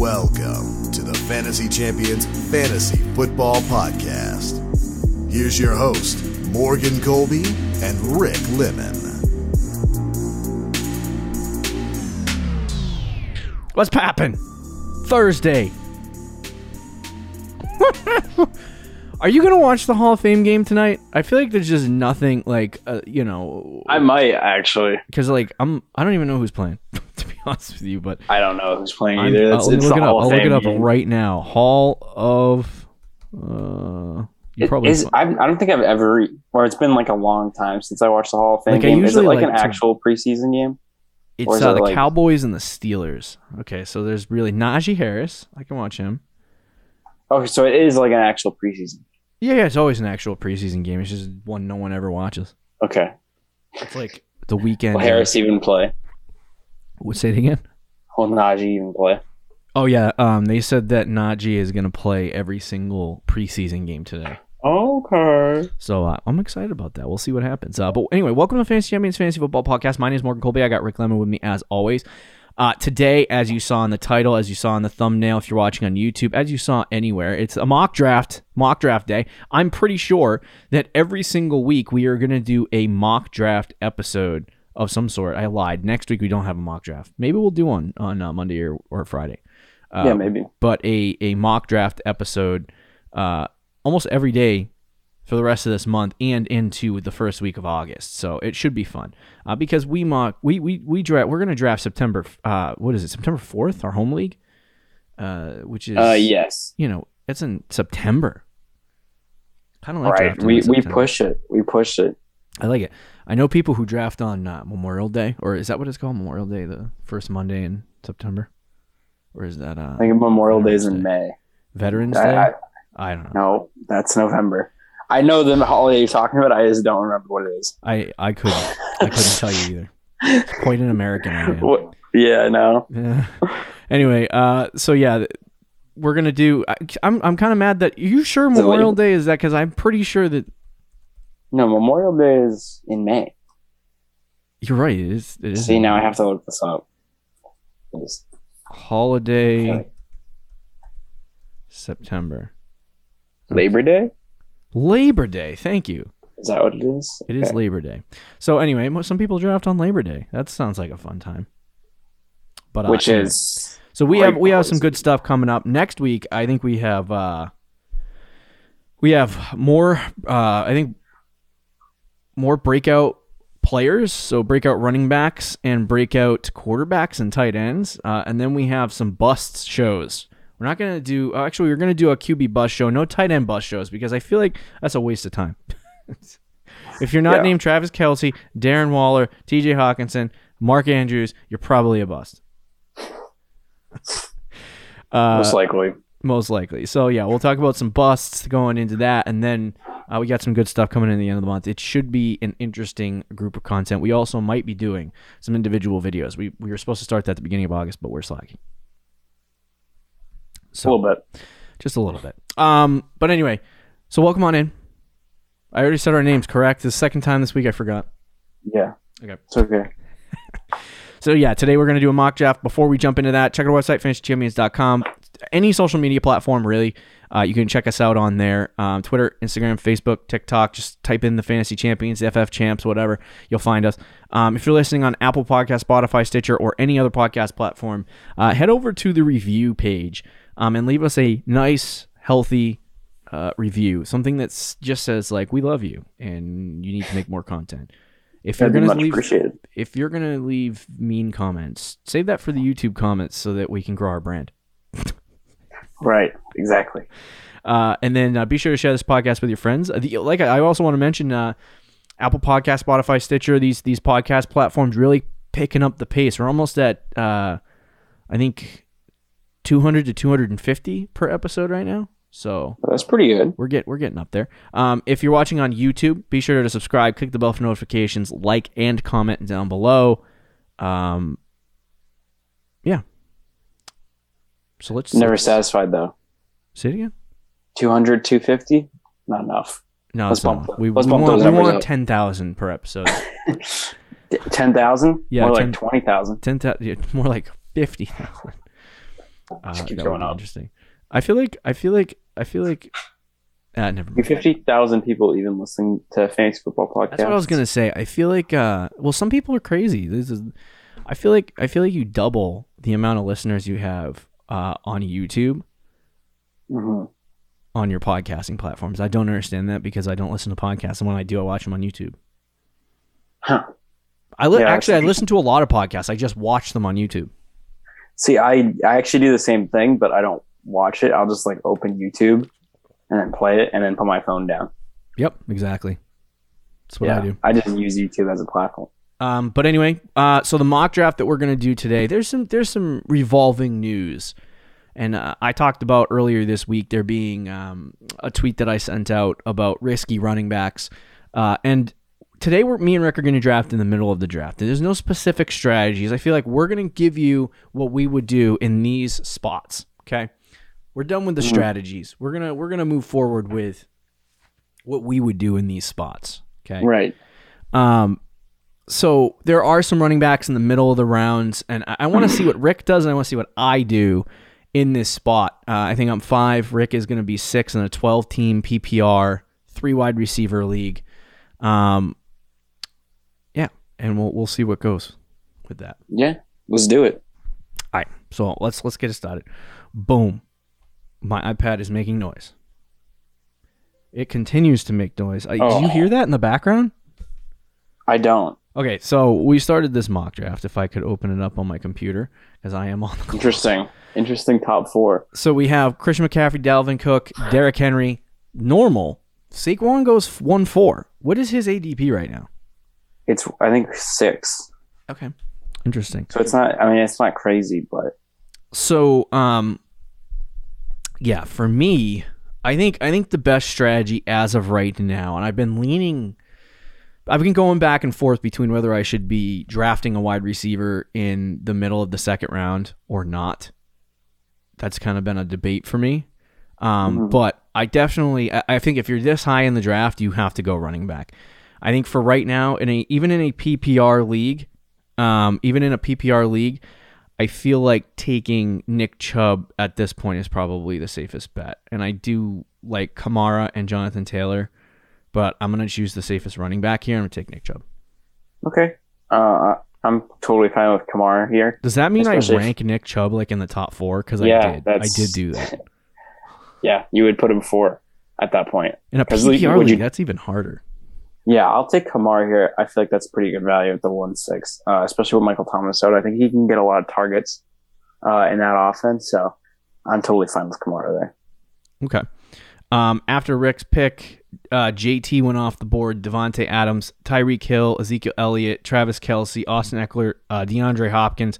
Welcome to the Fantasy Champions Fantasy Football Podcast. Here's your host, Morgan Colby and Rick Lemon. What's poppin'? Thursday. Are you gonna watch the Hall of Fame game tonight? I feel like there's just nothing like uh, you know I might actually. because like I'm I don't even know who's playing to be honest with you, but I don't know who's playing I'm, either. I'll let me it's look it up. I'll look it up game. right now. Hall of uh, you probably is, I, don't think I've ever, or it's been like a long time since I watched the Hall of Fame Like, I game. Is it like, like an to- actual preseason game? it's uh, the like- Cowboys and the Steelers. Okay, so there's really Najee Harris. I can watch him. Oh, so it is like an actual preseason. Yeah, yeah, it's always an actual preseason game. It's just one no one ever watches. Okay. It's like the weekend. Will Harris even play? Would say it again. Will Najee even play? Oh yeah, um, they said that Najee is gonna play every single preseason game today. Okay. So uh, I'm excited about that. We'll see what happens. Uh, but anyway, welcome to Fantasy Champions Fantasy Football Podcast. My name is Morgan Colby. I got Rick Lemon with me as always. Uh, today, as you saw in the title, as you saw in the thumbnail, if you're watching on YouTube, as you saw anywhere, it's a mock draft, mock draft day. I'm pretty sure that every single week we are going to do a mock draft episode of some sort. I lied. Next week we don't have a mock draft. Maybe we'll do one on uh, Monday or, or Friday. Uh, yeah, maybe. but a, a mock draft episode uh, almost every day for the rest of this month and into the first week of August. So it should be fun uh, because we mock we we we draft we're gonna draft September uh, what is it September fourth our home league uh, which is Uh, yes. you know it's in September. Kind of like Right. We we push it. We push it. I like it. I know people who draft on uh, Memorial Day, or is that what it's called? Memorial Day, the first Monday in September, or is that uh, I think Memorial Day is in May. Veterans I, Day? I, I don't know. no, that's November. I know the holiday you're talking about. I just don't remember what it is. I I couldn't I couldn't tell you either. It's quite an American I am. Yeah, I know. Yeah. anyway, uh, so yeah, we're gonna do. I, I'm I'm kind of mad that you sure Memorial Day is that because I'm pretty sure that No, Memorial Day is in May. you're right. It is. It is See, now I have to look this up. It's- holiday Okay. September Labor Day? Labor Day. Thank you. Is that what it is? It is Okay. Labor Day. So anyway, some people draft on Labor Day. That sounds like a fun time. But uh, Which is So we have we have some good stuff coming up next week. I think we have uh we have more uh I think more breakout players, so breakout running backs and breakout quarterbacks and tight ends. Uh, and then we have some bust shows. We're not going to do uh, actually we're going to do a QB bust show, no tight end bust shows because I feel like that's a waste of time. if you're not Yeah. named Travis Kelce, Darren Waller, TJ Hockenson, Mark Andrews, you're probably a bust. Uh, most likely. most likely. So yeah, we'll talk about some busts going into that, and then uh, we got some good stuff coming in the end of the month. It should be an interesting group of content. We also might be doing some individual videos. We we were supposed to start that at the beginning of August, but we're slacking. a little bit. just a little bit. Um, but anyway, so welcome on in. I already said our names correct. The second time this week I forgot. Yeah. Okay. It's okay. So yeah, today we're gonna do a mock draft. Before we jump into that, check our website, fantasychampions.com. Any social media platform, really. Uh, you can check us out on there. Um, Twitter, Instagram, Facebook, TikTok. Just type in the Fantasy Champions, FF Champs, whatever. You'll find us. Um, if you're listening on Apple Podcast, Spotify, Stitcher, or any other podcast platform, uh, head over to the review page um, and leave us a nice, healthy uh, review. Something that just says like, "We love you," and you need to make more content. If you're That'd gonna leave, if you're gonna leave mean comments, save that for the YouTube comments so that we can grow our brand. Right. Exactly. Uh, and then uh, be sure to share this podcast with your friends. Uh, the, like I I also want to mention, uh, Apple Podcast, Spotify, Stitcher, these these podcast platforms really picking up the pace. We're almost at uh, I think 200 to 250 per episode right now. So That's pretty good. we're get we're getting up there. Um, if you're watching on YouTube, be sure to subscribe, click the bell for notifications, like and comment down below. Um, yeah. So let's Never let's- satisfied though. say it again. 200, 250? Not enough. No, Let's not. bump we, let's we bump want, we want ten thousand per episode. 10,000? Yeah, More 10 like 20,000. ten thousand, yeah, more like fifty thousand. Uh, Just keep going up. interesting. I feel like I feel like I feel like. Uh, never mind. Fifty thousand people even listening to fantasy football podcast. That's what I was gonna say. I feel like uh well some people are crazy. This is I feel like I feel like you double the amount of listeners you have uh on YouTube hmm on your podcasting platforms. I don't understand that because I don't listen to podcasts and when I do I watch them on YouTube. Huh. I li- Yeah, actually I listen to a lot of podcasts. I just watch them on YouTube. See, I I actually do the same thing, but I don't watch it. I'll just like open YouTube and then play it, and then put my phone down. Yep, exactly. That's what I do. I just use YouTube as a platform. Um, but anyway, uh, so the mock draft that we're gonna do today, there's some there's some revolving news, and uh, I talked about earlier this week there being um, a tweet that I sent out about risky running backs, uh, and today we're me and Rick are gonna draft in the middle of the draft. There's no specific strategies. I feel like we're gonna give you what we would do in these spots. Okay, we're done with the strategies. We're gonna we're gonna move forward with what we would do in these spots. Okay, Right. um, so there are some running backs in the middle of the rounds, and I, I want to see what Rick does, and I want to see what I do in this spot. Uh, I think I'm five. Rick is going to be six in a 12 team PPR, three wide receiver league. Um, yeah, and we'll we'll see what goes with that. Yeah. Let's do it. All right, so let's let's get it started. Boom, my iPad is making noise. It continues to make noise. Uh, Oh. Do you hear that in the background? I don't. Okay, so we started this mock draft. If I could open it up on my computer, as I am on the. Interesting. Interesting top four. So we have Christian McCaffrey, Dalvin Cook, Derrick Henry, normal. Saquon goes one four. What is his ADP right now? It's I think six. Okay, interesting. So it's not. I mean, it's not crazy, but So, um, yeah, for me, I think I think the best strategy as of right now, and I've been leaning, I've been going back and forth between whether I should be drafting a wide receiver in the middle of the second round or not. That's kind of been a debate for me. Um, Mhm. But I definitely, I I think if you're this high in the draft, you have to go running back. I think for right now, in a even in a PPR league, um, even in a PPR league, I feel like taking Nick Chubb at this point is probably the safest bet. And I do like Kamara and Jonathan Taylor, but I'm going to choose the safest running back here. I'm going to take Nick Chubb. okay. Uh, I'm totally fine with Kamara here. Does that mean Especially I if- rank Nick Chubb like in the top four? Because Yeah, I did. I did do that. Yeah, you would put him four at that point. In a PPR league, you- that's even harder. Yeah, I'll take Kamara here. I feel like that's pretty good value at the one six, uh, especially with Michael Thomas out. I think he can get a lot of targets uh, in that offense. So I'm totally fine with Kamara there. Okay. Um, after Rick's pick, uh, JT went off the board. Davante Adams, Tyreek Hill, Ezekiel Elliott, Travis Kelce, Austin Ekeler, uh, DeAndre Hopkins,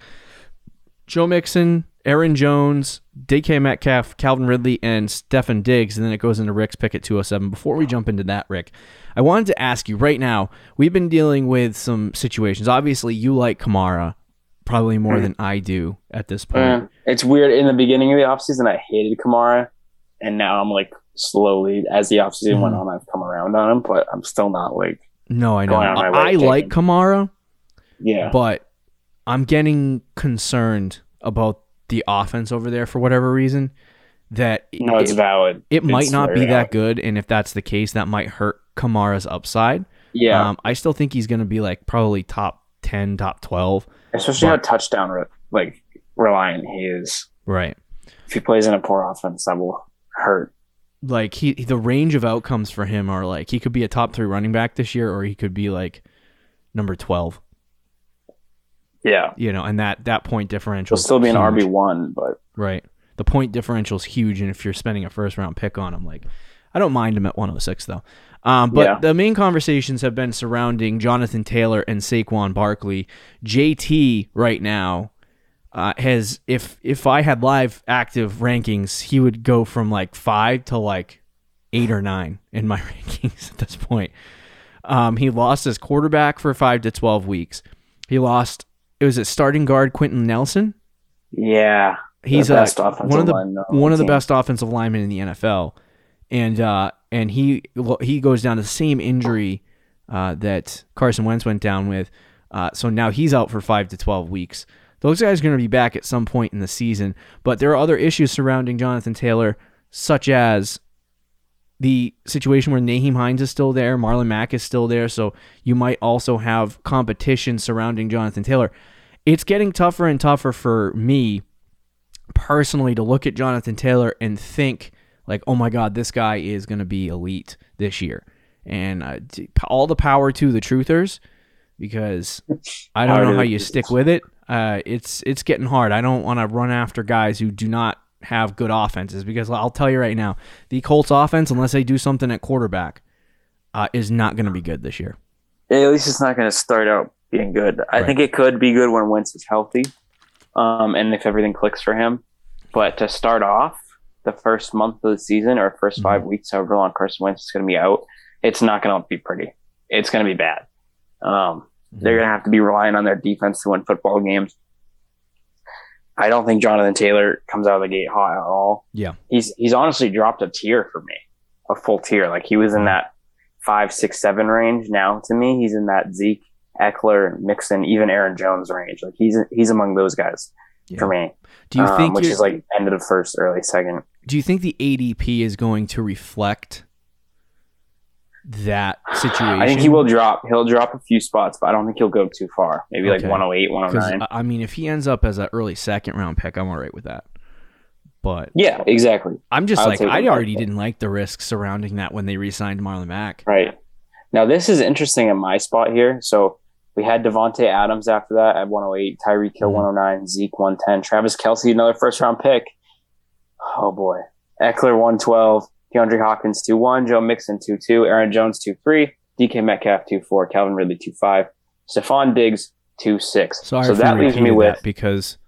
Joe Mixon, Aaron Jones, DK Metcalf, Calvin Ridley, and Stefon Diggs. And then it goes into Rick's pick at 207. Before we jump into that, Rick, I wanted to ask you right now. We've been dealing with some situations. Obviously, you like Kamara probably more Mhm. than I do at this point. Uh, it's weird. In the beginning of the offseason, I hated Kamara, and now I'm like slowly, as the offseason went Mhm. on, I've come around on him, but I'm still not like, No, I know. My I like Kamara. yeah. but I'm getting concerned about the offense over there for whatever reason. That no, it's it, valid. it might It's not be that good, and if that's the case, that might hurt Kamara's upside. Yeah, Um, I still think he's going to be like probably top ten, top twelve. especially how but- touchdown re- like reliant he is. Right. If he plays in a poor offense, that will hurt. Like he, the range of outcomes for him are like he could be a top three running back this year, or he could be like number twelve. Yeah, You know, and that that point differential he'll still be an. RB one, but Right. The point differential is huge, and if you're spending a first round pick on him, like I don't mind him at 106 though. Um, but Yeah. the main conversations have been surrounding Jonathan Taylor and Saquon Barkley. JT right now uh, has if if I had live active rankings, he would go from like five to like eight or nine in my rankings at this point. Um, he lost his quarterback for five to twelve weeks. He lost. It was a starting guard Quenton Nelson. yeah, He's the a, offensive one of the line on one of the best offensive linemen in the NFL, and uh, and he he goes down to the same injury uh, that Carson Wentz went down with. Uh, so now he's out for five to twelve weeks. Those guys are going to be back at some point in the season, but there are other issues surrounding Jonathan Taylor, such as the situation where Nyheim Hines is still there, Marlon Mack is still there, so you might also have competition surrounding Jonathan Taylor. It's getting tougher and tougher for me personally to look at Jonathan Taylor and think like, "Oh my god, this guy is going to be elite this year." And uh, all the power to the truthers because I don't know how you stick with it. Uh, it's it's getting hard. I don't want to run after guys who do not have good offenses because I'll tell you right now, the Colts offense, unless they do something at quarterback, uh, is not going to be good this year. At least it's not going to start out being good. I Right. think it could be good when Wentz is healthy, um, and if everything clicks for him. But to start off the first month of the season or first Mm-hmm. five weeks, however long Carson Wentz is going to be out, it's not going to be pretty. It's going to be bad. Um, They're going to have to be relying on their defense to win football games. I don't think Jonathan Taylor comes out of the gate hot at all. Yeah. He's he's honestly dropped a tier for me, a full tier. Like he was in that five, six, seven range. Now to me, he's in that Zeke, Ekeler, Mixon, even Aaron Jones range. Like he's he's among those guys for me. Do you um, think which is like end of the first, early second. do you think the ADP is going to reflect that situation? I think he will drop. He'll drop a few spots, but I don't think he'll go too far. Maybe Okay. like 108, 109. I mean, if he ends up as an early second round pick, I'm all right with that. But yeah, exactly. I'm just I'll like I already didn't like the risk surrounding that when they re-signed Marlon Mack. Right. Now this is interesting in my spot here. So we had Davante Adams after that at 108, Tyreek Hill Mhm. 109, Zeke 110, Travis Kelce another first round pick. Oh boy, Ekeler 112, DeAndre Hopkins 2-1, Joe Mixon 2-2, Aaron Jones 2-3, DK Metcalf 2-4, Calvin Ridley 2-5, Stefon Diggs 2-6. Sorry so that leaves me with. that because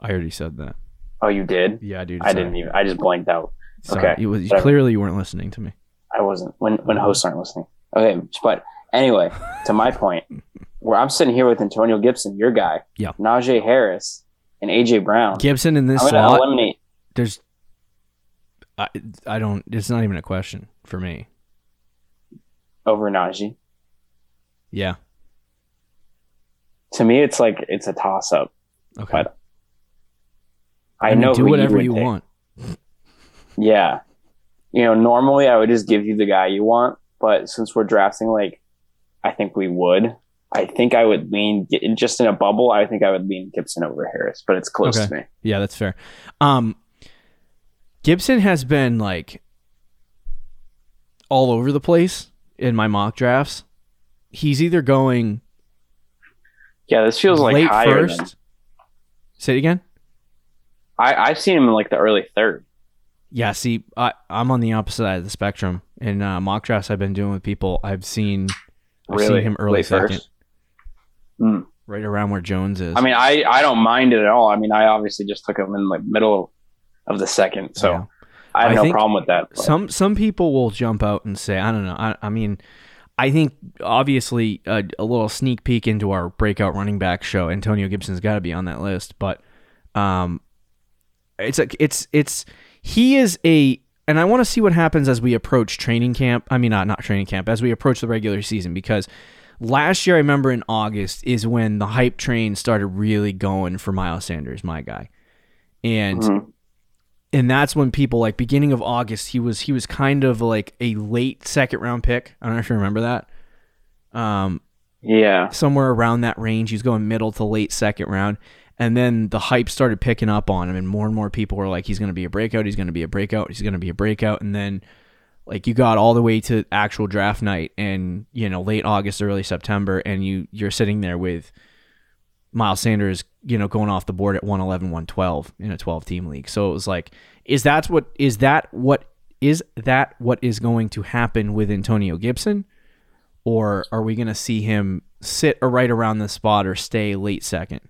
I already said that. Oh, you did? Yeah, dude. I didn't even. I just blanked out. Sorry. okay, You, was- whatever. clearly you weren't listening to me. I wasn't when when hosts aren't listening. Okay, but anyway, to my point, where I'm sitting here with Antonio Gibson, your guy, Yeah. Najee Harris, and AJ Brown. Gibson in this I'm slot, eliminate. there's I, I don't it's not even a question for me. over Najee. Yeah. To me, it's like it's a toss up. Okay. But I, mean, know do whatever would you want. Yeah, you know, normally I would just give you the guy you want, but since we're drafting, like, I think we would. I think I would lean just in a bubble. I think I would lean Gibson over Harris, but it's close Okay. to me. Yeah, that's fair. Um Gibson has been like all over the place in my mock drafts. He's either going Yeah, this feels like late first. Than, Say it again. I I've seen him in like the early third. Yeah, see, I, I'm on the opposite side of the spectrum. In uh, mock drafts I've been doing with people, I've seen I've Really, seen him early late second, first. Mm. right around where Jones is. I mean, I I don't mind it at all. I mean, I obviously just took him in like middle of the second, so Yeah. I have I no problem with that. but- some some people will jump out and say, I don't know. I, I mean, I think obviously a, a little sneak peek into our breakout running back show. Antonio Gibson's got to be on that list, but um, it's a, it's it's he is a, and I want to see what happens as we approach training camp. I mean, not not training camp as we approach the regular season because. Last year, I remember in August is when the hype train started really going for Miles Sanders, my guy, and Mhm. And that's when people like beginning of August he was he was kind of like a late second round pick. I don't know if you remember that. Um, yeah, somewhere around that range, he was going middle to late second round, and then the hype started picking up on him, and more and more people were like, he's going to be a breakout, he's going to be a breakout, he's going to be a breakout, and then like you got all the way to actual draft night, and you know late August, early September, and you you're sitting there with Miles Sanders, you know, going off the board at 111, 112 in a 12 team league. So it was like, is that what is that what is that what is going to happen with Antonio Gibson? Or are we going to see him sit or right around the spot or stay late second?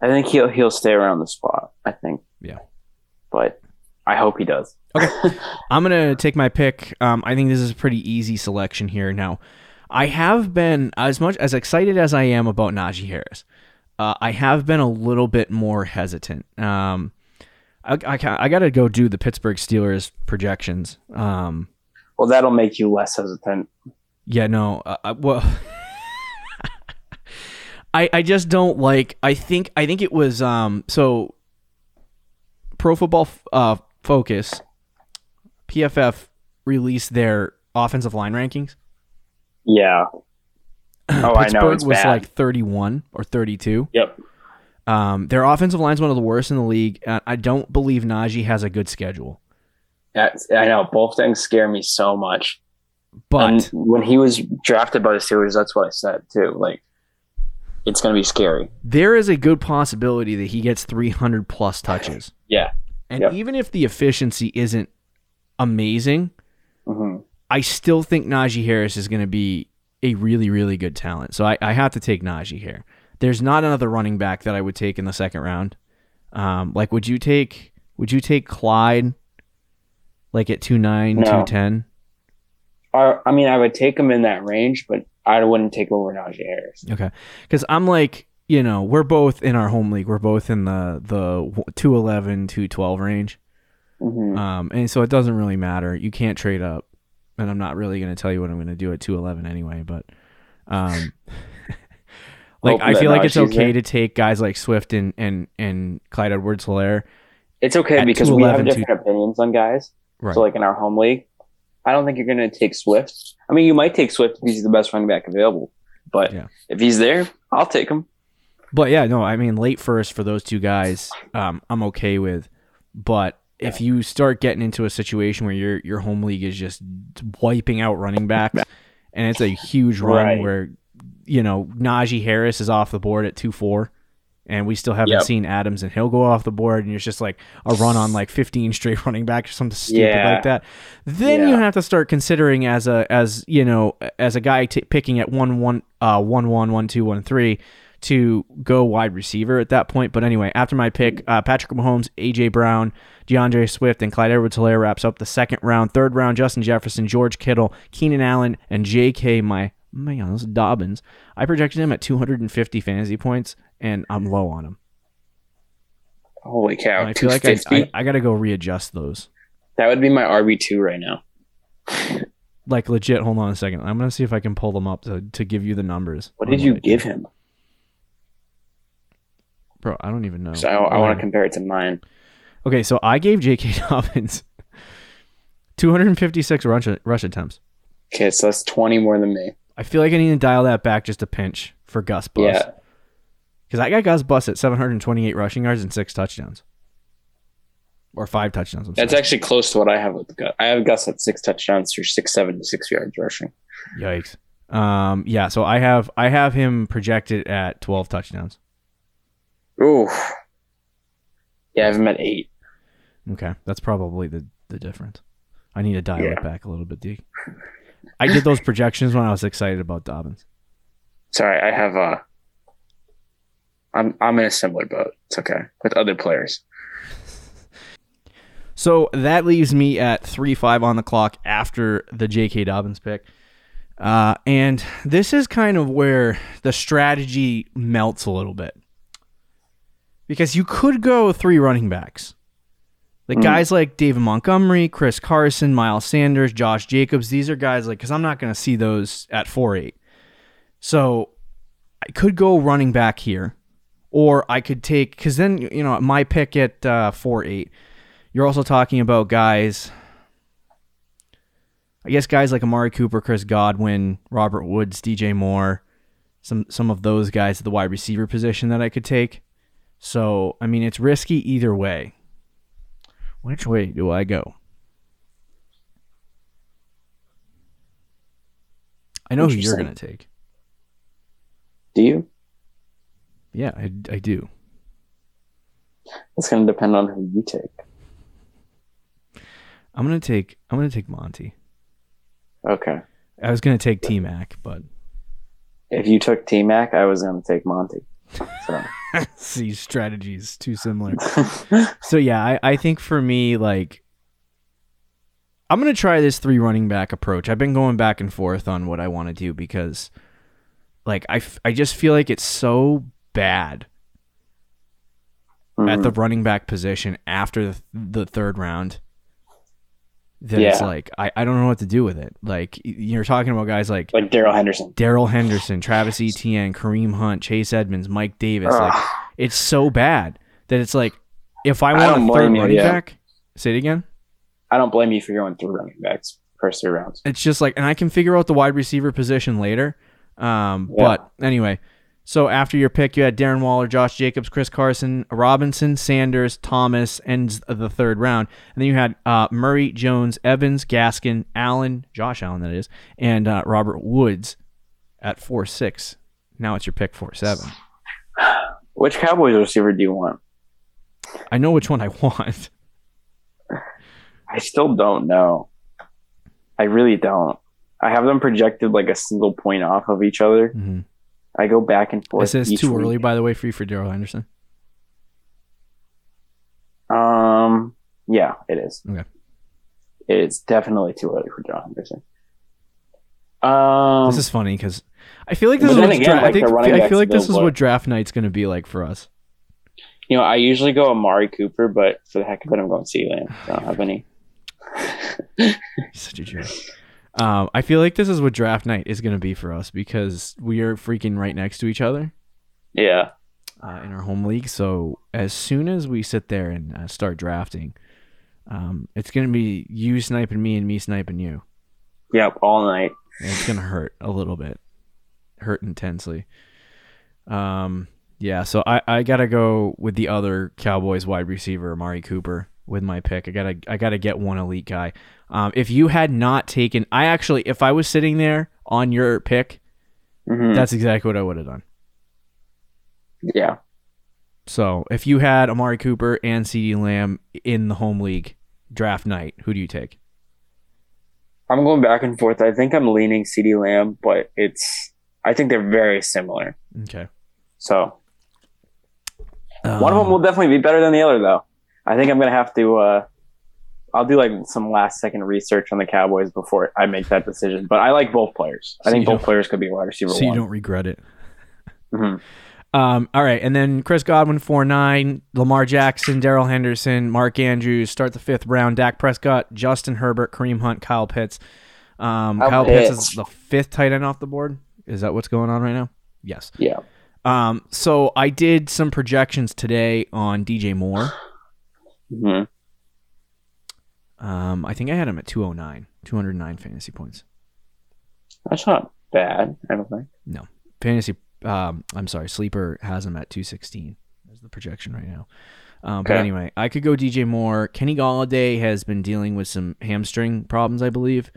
I think he'll he'll stay around the spot. I think. Yeah. but I hope he does. Okay. I'm gonna take my pick. Um, I think this is a pretty easy selection here. Now, I have been as much as excited as I am about Najee Harris. Uh, I have been a little bit more hesitant. Um, I, I, I got to go do the Pittsburgh Steelers projections. Um, Well, that'll make you less hesitant. yeah, no, uh, uh, well, I, I just don't like I think I think it was um so Pro Football uh Focus PFF released their offensive line rankings. Yeah. Oh, I know. Pittsburgh It's was bad. like 31 or 32. Yep. Um, their offensive line's one of the worst in the league. I don't believe Najee has a good schedule. That's, I know. Both things scare me so much. But and when he was drafted by the Steelers, that's what I said too. Like, it's going to be scary. there is a good possibility that he gets 300 plus touches. Yeah. And Yep. even if the efficiency isn't amazing, hmm I still think Najee Harris is going to be a really, really good talent. So I, I have to take Najee here. There's not another running back that I would take in the second round. Um, like, would you take would you take Clyde like at two nine, No. two ten? I, I mean, I would take him in that range, but I wouldn't take over Najee Harris. Okay, because I'm like, you know, we're both in our home league. We're both in the the 211, 212 range. hmm Um, and so it doesn't really matter. You can't trade up, and I'm not really going to tell you what I'm going to do at 211 anyway. But, um, like I feel like it's okay there. to take guys like Swift and and and Clyde Edwards-Helaire. It's okay because we have 211, different opinions on guys. Right. So, like in our home league, I don't think you're going to take Swift. I mean, you might take Swift if he's the best running back available, but Yeah. if he's there, I'll take him. But yeah, no, I mean late first for those two guys, um, I'm okay with. But if you start getting into a situation where your your home league is just wiping out running backs, and it's a huge run Right. where you know Najee Harris is off the board at two four, and we still haven't Yep. seen Adams and Hill go off the board, and it's just like a run on like 15 straight running backs or something stupid Yeah. like that. Then you have to start considering as a as you know as a guy t- picking at one one uh one one one two one three to go wide receiver at that point. But anyway, after my pick, uh, Patrick Mahomes, AJ Brown, D'Andre Swift, and Clyde Edwards-Helaire wraps up the second round. Third round, Justin Jefferson, George Kittle, Keenan Allen, and J.K. My man, this is Dobbins. I projected him at 250 fantasy points, and I'm low on him. Holy cow. And I feel like I, I, I got to go readjust those. that would be my RB2 right now. Like legit. Hold on a second. I'm gonna see if I can pull them up to, to give you the numbers. What did you give him? Bro? I don't even know. So I, I want to compare it to mine. Okay, so I gave J.K. Dobbins 256 rush, rush attempts. Okay, so that's 20 more than me. I feel like I need to dial that back just a pinch for Gus Bus. Yeah. Because I got Gus Bus at 728 rushing yards and six touchdowns. Or five touchdowns. I'm That's sorry. actually close to what I have with Gus. I have Gus at six touchdowns seven, six yards rushing. Yikes. Um, yeah, so I have I have him projected at 12 touchdowns. Ooh. Yeah, I have met eight. Okay, that's probably the, the difference. I need to dial Yeah. it back a little bit, D. I did those projections when I was excited about Dobbins. Sorry, I have uh I'm I'm in a similar boat. It's okay. With other players. So that leaves me at 3 5 on the clock after the J.K. Dobbins pick. Uh, and this is kind of where the strategy melts a little bit. Because you could go three running backs. Like Mm. guys like David Montgomery, Chris Carson, Miles Sanders, Josh Jacobs. These are guys like, because I'm not going to see those at 4 8. So I could go running back here. Or I could take, because then, you know, my pick at uh, 4 8. You're also talking about guys, I guess guys like Amari Cooper, Chris Godwin, Robert Woods, DJ Moore, some some of those guys at the wide receiver position that I could take. So I mean, it's risky either way. Which way do I go? I know who you're gonna take. Do you? Yeah, I, I do. It's gonna depend on who you take. I'm gonna take I'm gonna take Monty. Okay. I was gonna take T Mac, but If you took T Mac, I was gonna take Monty. So these strategies too similar. So yeah, I, I think for me, like I'm gonna try this three running back approach. I've been going back and forth on what I want to do because like I, f- I just feel like it's so bad at Mhm. the running back position after the, the third round that it's like I, I don't know what to do with it. Like you're talking about guys like Like Darrell Henderson. Darrell Henderson, Travis Etienne, Kareem Hunt, Chase Edmonds, Mike Davis. Like it's so bad that it's like if I I want don't a third you, running yeah. back, say it again. I don't blame you for going through running backs first three rounds. It's just like, and I can figure out the wide receiver position later. Um, Yeah. but anyway, so after your pick, you had Darren Waller, Josh Jacobs, Chris Carson, Robinson, Sanders, Thomas, ends the third round, and then you had uh, Murray, Jones, Evans, Gaskin, Allen, Josh Allen, that is, and uh, Robert Woods at four six. Now it's your pick four seven. Which Cowboys receiver do you want? I know which one I want. I still don't know. I really don't. I have them projected like a single point off of each other. Mhm. I go back and forth. Is this too week. early, by the way, for you for Darrell Henderson? Um, yeah, it is. Okay. It's definitely too early for John Henderson. Um, This is funny because I feel like this is what again, dra- I think I feel like this is what draft night's going to be like for us. you know, I usually go Amari Cooper, but for the heck of it, I'm going Lamb. I don't have any. Such a jerk. Um, I feel like this is what draft night is going to be for us because we are freaking right next to each other Yeah, uh, in our home league. So as soon as we sit there and uh, start drafting, um, it's going to be you sniping me and me sniping you. yep, all night. And it's going to hurt a little bit, hurt intensely. Um, yeah. So I, I got to go with the other Cowboys wide receiver, Amari Cooper, with my pick. I gotta I gotta get one elite guy. Um, if you had not taken, I actually, if I was sitting there on your pick, hmm that's exactly what I would have done. Yeah, So if you had Amari Cooper and CeeDee Lamb in the home league draft night, who do you take? I'm going back and forth. I think I'm leaning CeeDee Lamb, but it's. I think they're very similar. Okay. So one of them Um, will definitely be better than the other, though. I think I'm gonna have to. uh I'll do like some last second research on the Cowboys before I make that decision. But I like both players. I think both players could be wide receiver so you don't regret it. Mhm. Um, all right, and then Chris Godwin four nine, Lamar Jackson, Darrell Henderson, Mark Andrews start the fifth round. Dak Prescott, Justin Herbert, Kareem Hunt, Kyle Pitts. Um, Kyle Kyle Pitts is the fifth tight end off the board. Is that what's going on right now? Yes. Yeah. Um, so I did some projections today on DJ Moore. Hmm Um, I think I had him at 209, 209 fantasy points. That's not bad. I don't think. No. Fantasy, um, I'm sorry, Sleeper has him at 216. That's the projection right now. Um, But Okay. anyway, I could go DJ Moore. Kenny Golladay has been dealing with some hamstring problems, I believe,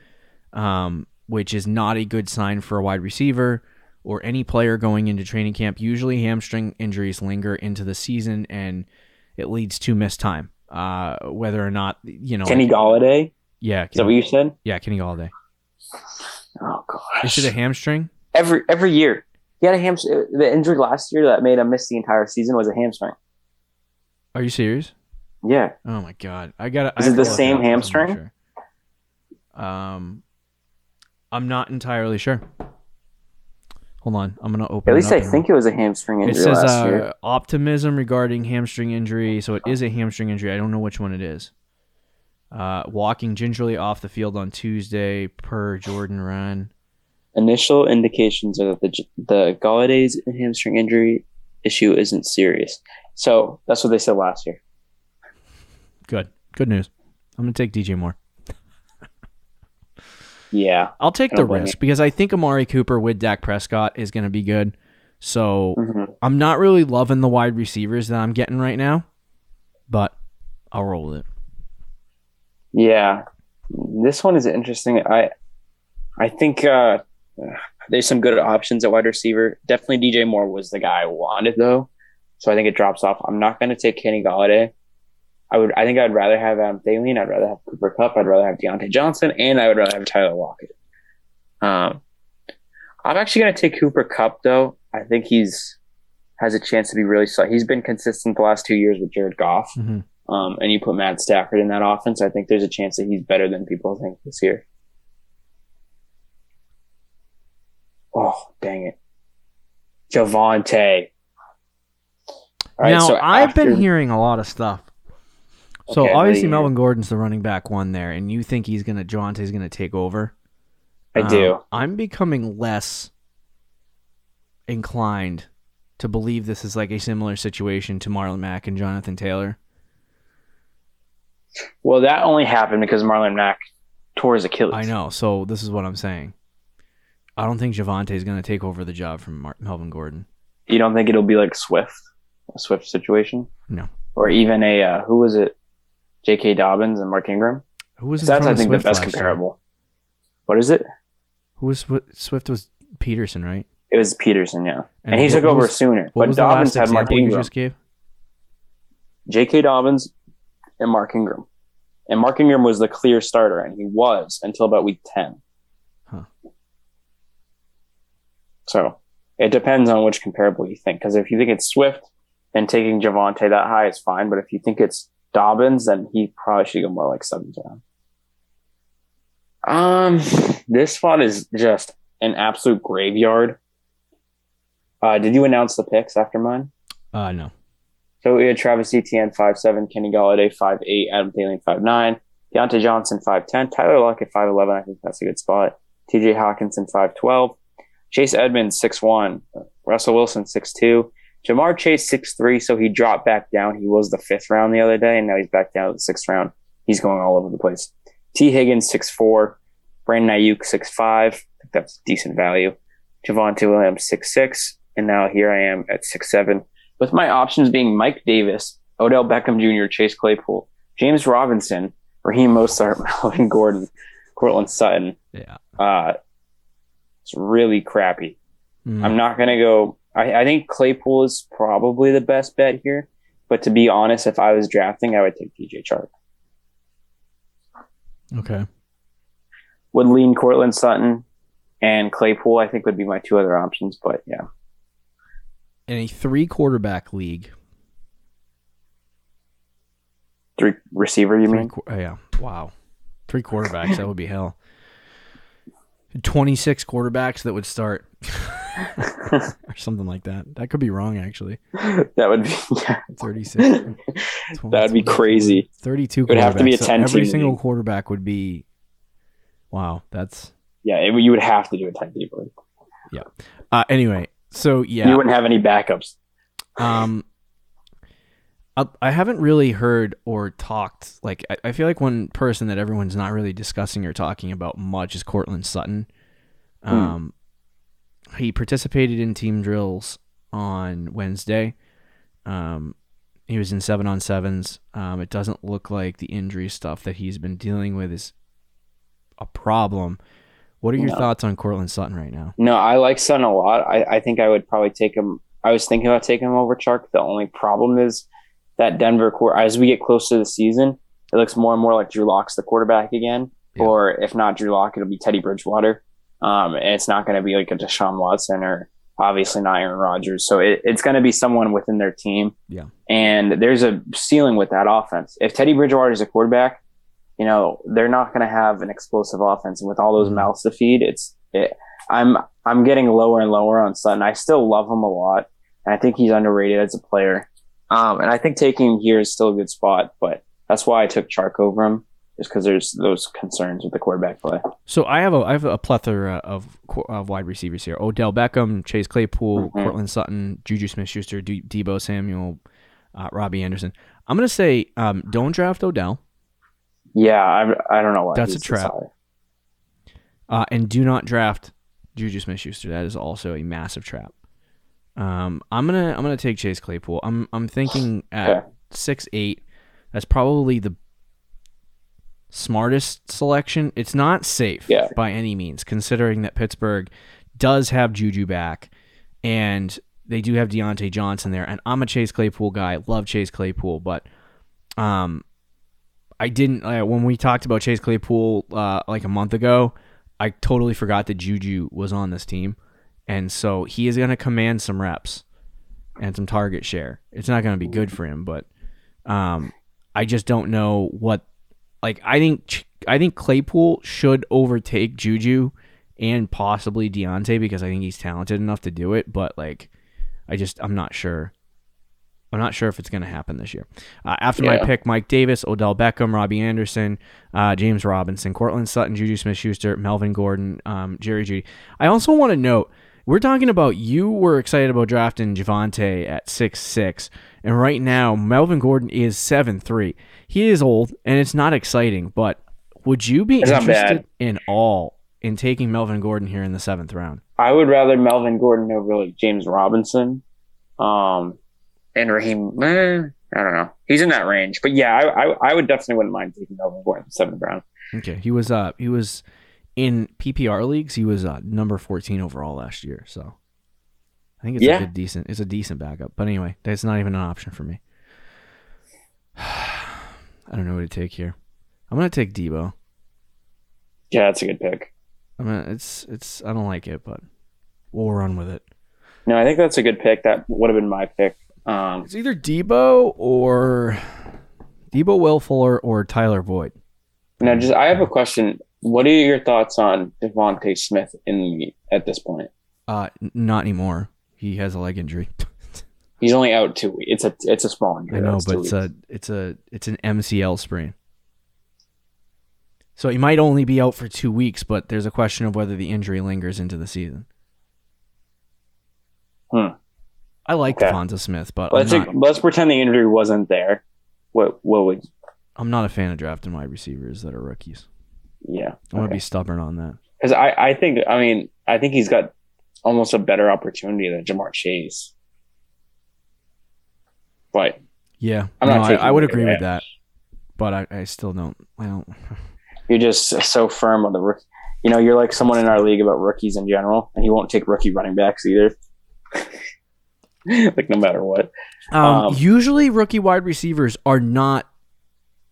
um, which is not a good sign for a wide receiver or any player going into training camp. Usually, hamstring injuries linger into the season and it leads to missed time. Uh, whether or not you know, Kenny Golladay. yeah, Is that what you said? yeah, Kenny Golladay. Oh gosh. Is it a hamstring? every every year he had a hamstring. The injury last year that made him miss the entire season was a hamstring. Are you serious? Yeah. Oh my god, I got. Is it the same hamstring? Um, I'm not entirely sure. Hold on, I'm gonna open. At least I think it was a hamstring injury. it says uh, optimism regarding hamstring injury. So it is a hamstring injury. I don't know which one it is. Uh, walking gingerly off the field on Tuesday per Jordan Run. Initial indications are that the the Golladay's hamstring injury issue isn't serious. So that's what they said last year. Good, good news. I'm gonna take DJ Moore. Yeah. I'll take the risk because I think Amari Cooper with Dak Prescott is gonna be good. So hmm I'm not really loving the wide receivers that I'm getting right now, but I'll roll with it. Yeah. This one is interesting. I I think uh, there's some good options at wide receiver. Definitely DJ Moore was the guy I wanted though. So I think it drops off. I'm not going to take Kenny Golladay. I would. I think I'd rather have Adam Thielen. I'd rather have Cooper Kupp. I'd rather have Diontae Johnson, and I would rather have Tyler Lockett. Um, I'm actually going to take Cooper Kupp though. I think he's has a chance to be really solid. He's been consistent the last two years with Jared Goff. Mm-hmm. Um, and you put Matt Stafford in that offense, I think there's a chance that he's better than people think this year. Oh, dang it. Javonte. Right, now so I've been hearing a lot of stuff So Okay, obviously Melvin Gordon's the running back one there, and you think he's gonna Javonte's gonna take over. I Um, do. I'm becoming less inclined to believe this is like a similar situation to Marlon Mack and Jonathan Taylor. Well, that only happened because Marlon Mack tore his Achilles. I know. So this is what I'm saying. I don't think Javonte is going to take over the job from Mar- Melvin Gordon. You don't think it'll be like Swift, a Swift situation, No. or even a uh, who was it, J.K. Dobbins and Mark Ingram? Who was That's I think Swift the best last year? comparable. What is it? Who was Swift was Peterson, right? It was Peterson, yeah, and, he what- took what over was- sooner. But was Dobbins had Mark Ingram? J.K. Dobbins, and Mark Ingram, and Mark Ingram was the clear starter, and he was until about week ten. Huh. So it depends on which comparable you think. Because if you think it's Swift, then taking Javonte that high is fine. But if you think it's Dobbins, then he probably should go more like seventh round. Um, this spot is just an absolute graveyard. Uh, did you announce the picks after mine? Uh, no. So we had Travis Etienne five seven, Kenny Golladay five eight, Adam Thielen five nine, Diontae Johnson five ten, Tyler Lockett five eleven. I think that's a good spot. T.J. Hockenson five twelve, Chase Edmonds six one, Russell Wilson six two, Ja'Marr Chase six three. So he dropped back down. He was the fifth round the other day, and now he's back down to the sixth round. He's going all over the place. Tee Higgins six four, Brandon Aiyuk six five. I think that's decent value. Javonte Williams six six, and now here I am at six seven with my options being Mike Davis, Odell Beckham Jr., Chase Claypool, James Robinson, Raheem Mostert, Melvin Gordon, Courtland Sutton. Yeah. Uh, it's really crappy. Mm. I'm not going to go. I, I think Claypool is probably the best bet here. But to be honest, if I was drafting, I would take DJ Chark. Okay. Would lean Courtland Sutton and Claypool, I think, would be my two other options. But yeah. In a three quarterback league. Three receiver, you Three mean? oh, yeah. Wow. Three quarterbacks. that would be hell. 26 quarterbacks that would start. or something like that. That could be wrong, actually. that would be, yeah. 36. That would be crazy. 32 It would have to be a quarterbacks. So 10 Every team single league. quarterback would be. Wow. That's. Yeah, it, you would have to do a 10 people. Uh, anyway, so yeah. You wouldn't have any backups. Um, I, I haven't really heard or talked. Like, I, I feel like one person that everyone's not really discussing or talking about much is Courtland Sutton. Um, he participated in team drills on Wednesday. Um, he was in seven on sevens. Um, it doesn't look like the injury stuff that he's been dealing with is a problem. What are your No. thoughts on Courtland Sutton right now? No, I like Sutton a lot. I, I think I would probably take him. I was thinking about taking him over Chark. The only problem is that Denver core. As we get close to the season, it looks more and more like Drew Lock's the quarterback again. Yeah. Or if not Drew Lock, it'll be Teddy Bridgewater. Um, and it's not going to be like a Deshaun Watson or obviously not Aaron Rodgers. So it, it's going to be someone within their team. Yeah. And there's a ceiling with that offense. If Teddy Bridgewater is a quarterback, you know they're not going to have an explosive offense, and with all those Mhm. mouths to feed, it's it, I'm I'm getting lower and lower on Sutton. I still love him a lot, and I think he's underrated as a player. Um, and I think taking him here is still a good spot, but that's why I took Chark over him, just because there's those concerns with the quarterback play. So I have a I have a plethora of, of wide receivers here: Odell Beckham, Chase Claypool, Mhm. Courtland Sutton, Juju Smith-Schuster, Deebo Samuel, uh, Robbie Anderson. I'm gonna say um, don't draft Odell, Yeah, I, I don't know why. That's he's a trap. uh, and do not draft Juju Smith-Schuster. That is also a massive trap. Um, I'm gonna I'm gonna take Chase Claypool. I'm I'm thinking at Okay. six eight. That's probably the smartest selection. It's not safe Yeah. by any means, considering that Pittsburgh does have Juju back, and they do have Diontae Johnson there. And I'm a Chase Claypool guy. Love Chase Claypool, but um, I didn't uh, when we talked about Chase Claypool uh, like a month ago. I totally forgot that Juju was on this team, and so he is going to command some reps and some target share. It's not going to be good for him, but um, I just don't know what. Like I think I think Claypool should overtake Juju and possibly Diontae because I think he's talented enough to do it. But like, I just I'm not sure. I'm not sure if it's going to happen this year. Uh, after my pick, Mike Davis, Odell Beckham, Robbie Anderson, uh, James Robinson, Courtland Sutton, Juju Smith Schuster, Melvin Gordon, um, Jerry Jeudy. I also want to note we're talking about you were excited about drafting Javonte at six six, and right now Melvin Gordon is seven three. He is old, and it's not exciting, but would you be It's interested in all in taking Melvin Gordon here in the seventh round? I would rather Melvin Gordon over like James Robinson, um, and Raheem. eh, I don't know. He's in that range, but yeah, I I, I would definitely wouldn't mind taking Melvin Gordon in the seventh round. Okay, he was uh he was in PPR leagues. He was uh, number fourteen overall last year. So I think it's Yeah. a good decent. It's a decent backup. But anyway, that's not even an option for me. I don't know what to take here. I'm gonna take Deebo. Yeah, that's a good pick. I mean, it's it's I don't like it, but we'll run with it. No, I think that's a good pick. That would have been my pick. Um, It's either Deebo or Deebo Will Fuller or Tyler Boyd. now, just I have a question. What are your thoughts on DeVonta Smith in the at this point? Uh, not anymore. He has a leg injury. He's only out two weeks. It's a it's a small injury. I know, but it's weeks. a it's a it's an MCL sprain. So he might only be out for two weeks, but there's a question of whether the injury lingers into the season. Hmm. I like Okay. Smith, but let's not, let's pretend the injury wasn't there. What what would I'm not a fan of drafting wide receivers that are rookies. yeah? I'm gonna be stubborn on that. Because I, I think I mean I think he's got almost a better opportunity than Ja'Marr Chase. But Yeah, I'm no, not I, I would agree with that, but I, I still don't. I don't. you're just so firm on the rookie. You know, you're like someone in our league about rookies in general, and he won't take rookie running backs either. like no matter what. Um, Um, usually, rookie wide receivers are not.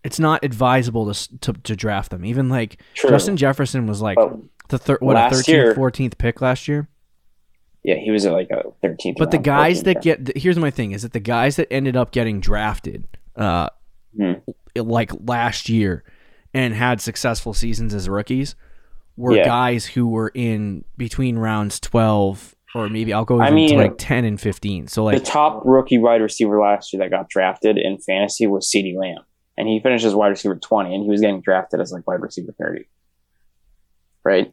It's not advisable to to, to draft them. Even like True. Justin Jefferson was like the thir- what a 13th, year- 14th pick last year. Yeah, he was at like a 13th. But the guys that get here's my thing is that the guys that ended up getting drafted, uh, Hmm. like last year, and had successful seasons as rookies, were Yeah. guys who were in between rounds twelve or maybe I'll go even I to mean- like ten and fifteen. So like the top rookie wide receiver last year that got drafted in fantasy was CeeDee Lamb. And he finished as wide receiver 20, and he was getting drafted as like wide receiver 30. Right?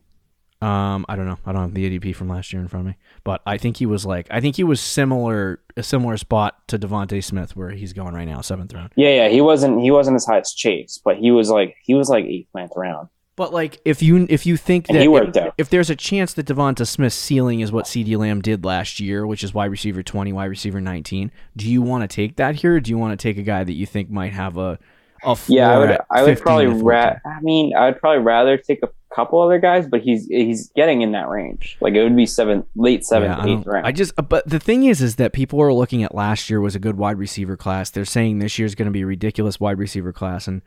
Um, I don't know. I don't have the ADP from last year in front of me, but I think he was like, I think he was similar, a similar spot to DeVonta Smith where he's going right now, seventh round. Yeah, yeah. He wasn't he wasn't as high as Chase, but he was like he was like eighth, ninth round. But like, if you if you think that if, if there's a chance that DeVonta Smith's ceiling is what CeeDee Lamb did last year, which is wide receiver twenty, wide receiver nineteen, do you want to take that here? Or do you want to take a guy that you think might have a floor Yeah, I would I would probably to 14? ra- I mean, I would probably rather take a couple other guys, but he's he's getting in that range. Like it would be seventh, late seventh, Yeah, I, eighth don't- round. I just, but the thing is, is that people are looking at last year was a good wide receiver class. They're saying this year's going to be a ridiculous wide receiver class, and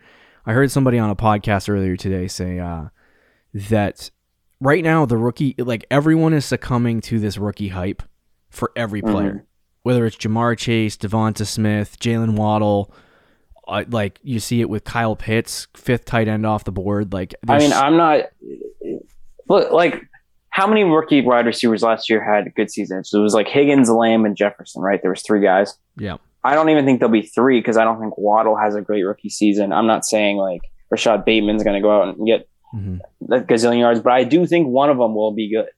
I heard somebody on a podcast earlier today say uh, that right now the rookie, like everyone is succumbing to this rookie hype for every player, Mhm. whether it's Ja'Marr Chase, DeVonta Smith, Jaylen Waddle. Uh, like you see it with Kyle Pitts, fifth tight end off the board. Like I mean, I'm not. Look, like how many rookie wide receivers last year had good seasons? So it was like Higgins, Lamb, and Jefferson, right? There was three guys. yeah, I don't even think there'll be three because I don't think Waddle has a great rookie season. I'm not saying like Rashod Bateman's going to go out and get hmm a gazillion yards, but I do think one of them will be good,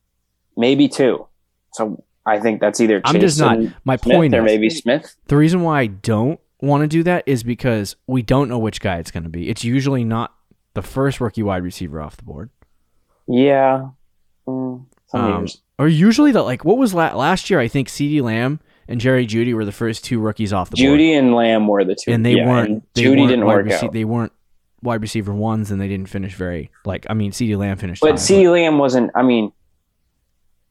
maybe two. So I think that's either I'm just not. My Smith point or is, maybe Smith. The reason why I don't want to do that is because we don't know which guy it's going to be. It's usually not the first rookie wide receiver off the board. Yeah, Mm, Um. Or usually the like what was la- last year? I think CeeDee Lamb and Jerry Jeudy were the first two rookies off the board. Jeudy and Lamb were the two, and they yeah, weren't. and they Jeudy weren't didn't work rece- out. They weren't wide receiver ones, and they didn't finish very like. I mean, CeeDee Lamb finished, But CeeDee Lamb wasn't. I mean,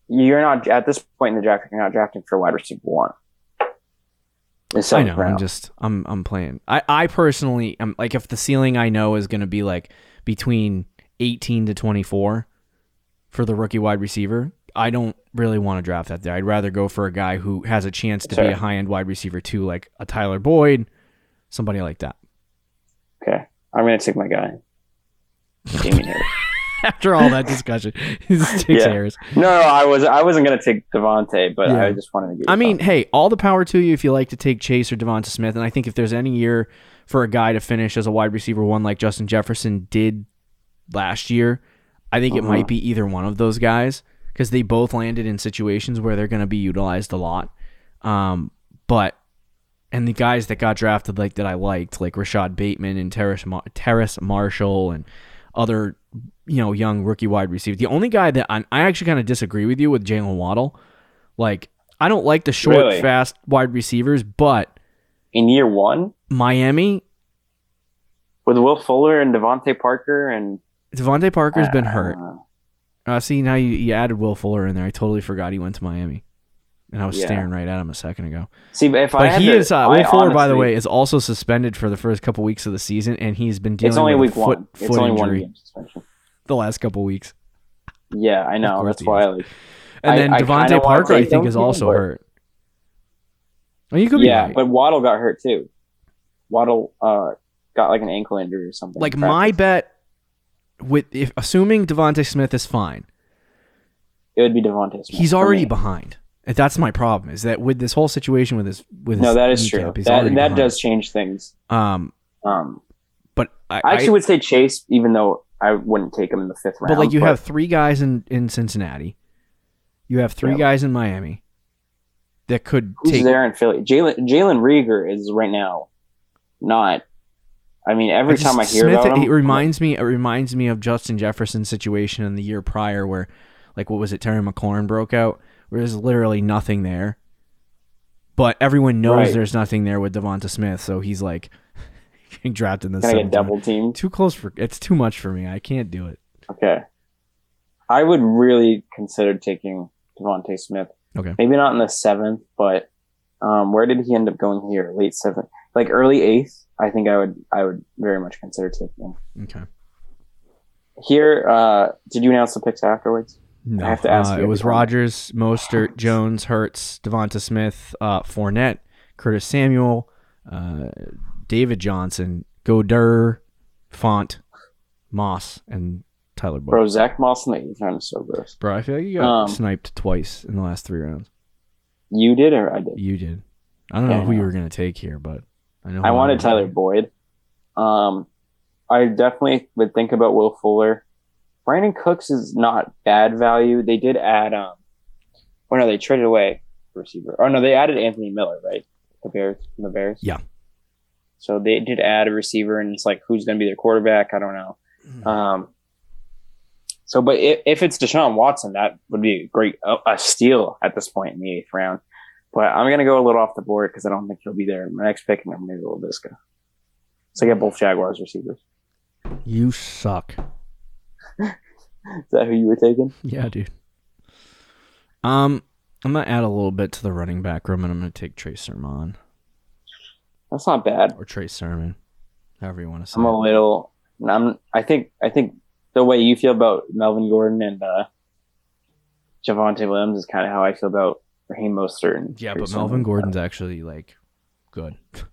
you're not at this point in the draft. You're not drafting for wide receiver one. I know. I'm just. I'm. I'm playing. I. I personally. am like if the ceiling I know is going to be like between 18 to 24 for the rookie wide receiver. I don't really want to draft that there. I'd rather go for a guy who has a chance to be a high end wide receiver too, like a Tyler Boyd, somebody like that. okay, I'm gonna take my guy. Damien Harris. After all that discussion, takes Yeah. Harris. No, I was I wasn't gonna take DeVonta, but Yeah. I just wanted to get. I mean, thoughts. hey, all the power to you if you like to take Chase or DeVonta Smith. And I think if there's any year for a guy to finish as a wide receiver one like Justin Jefferson did last year, I think it Mhm. might be either one of those guys because they both landed in situations where they're going to be utilized a lot. Um, but and the guys that got drafted like that I liked, like Rashod Bateman and Terrace, Mar- Terrace Marshall and other you know young rookie wide receivers. The only guy that I, I actually kind of disagree with you with Jaylen Waddle. Like I don't like the short, Really? fast wide receivers, but in year one Miami, with Will Fuller and DeVante Parker and DeVante Parker's been hurt. uh, Uh, see now you, you added Will Fuller in there. I totally forgot he went to Miami, and I was Yeah. staring right at him a second ago. See, but if I But had he to- is uh, Will Fuller, by the way, is also suspended for the first couple weeks of the season, and he's been dealing it's only with week foot, one. foot It's only one injury game suspension. the last couple weeks. Yeah, I know. That's why. is. Like, And I- then I DeVante Parker, I think, is also but- hurt. Oh, you could be yeah, right. but Waddle got hurt too. Waddle uh, got like an ankle injury or something. like my bet with if assuming DeVonta Smith is fine, it would be DeVonta. Smith he's already behind. That's my problem. Is that with this whole situation with this with No, that is true. That that behind. does change things. Um, Um, but I, I actually I- would say Chase, even though I wouldn't take him in the fifth round. but like you have three guys in in Cincinnati, you have three guys in Miami that could who's take. there in Philly? Jalen Jalen Reagor is right now not. I mean, every I just- time I hear Smith, about him, it reminds me. It reminds me of Justin Jefferson's situation in the year prior, where, like, what was it? Terry McLaurin broke out, where there's literally nothing there, but everyone knows Right. there's nothing there with DeVonta Smith, so he's like getting drafted in the get double teamed. Too close for it's too much for me. I can't do it. Okay, I would really consider taking DeVonta Smith. Okay. maybe not in the seventh, but um, where did he end up going here? Late seventh, like early eighth. I think I would I would very much consider taking him. Okay. Here, uh, did you announce the picks afterwards? No, I have to ask uh, you it was. Rodgers, Mostert, Jones, Hurts, DeVonta Smith, uh, Fournette, Curtis Samuel, uh, David Johnson, Goedert, Fant, Moss, and Tyler Boyd. Bro, Zack Moss in the eighth round is so gross. Bro, I feel like you got Um, sniped twice in the last three rounds. You did or I did? You did. I don't know who you were gonna take here, but I know. I wanted Tyler. Boyd. Um, I definitely would think about Will Fuller. Brandin Cooks is not bad value. They did add um, or no, they traded away receiver. Oh no, they added Anthony Miller, right? The Bears, the Bears. Yeah. So they did add a receiver, and it's like who's going to be their quarterback? I don't know. Hmm. Um. So, but if, if it's Deshaun Watson, that would be a great a, a steal at this point in the eighth round. But I'm going to go a little off the board because I don't think he'll be there. My next pick, I'm going to go Visca. So I get both Jaguars receivers. You suck. Is that who you were taking? Yeah, dude. Um, I'm gonna add a little bit to the running back room, and I'm gonna take Trey Sermon That's not bad. or Trey Sermon, however you want to say. I'm a little. I'm. I think. I think the way you feel about Melvin Gordon and uh, Javonte Williams is kind of how I feel about Raheem Mostert. Yeah, Trey but Sermon. Melvin Gordon's actually like good.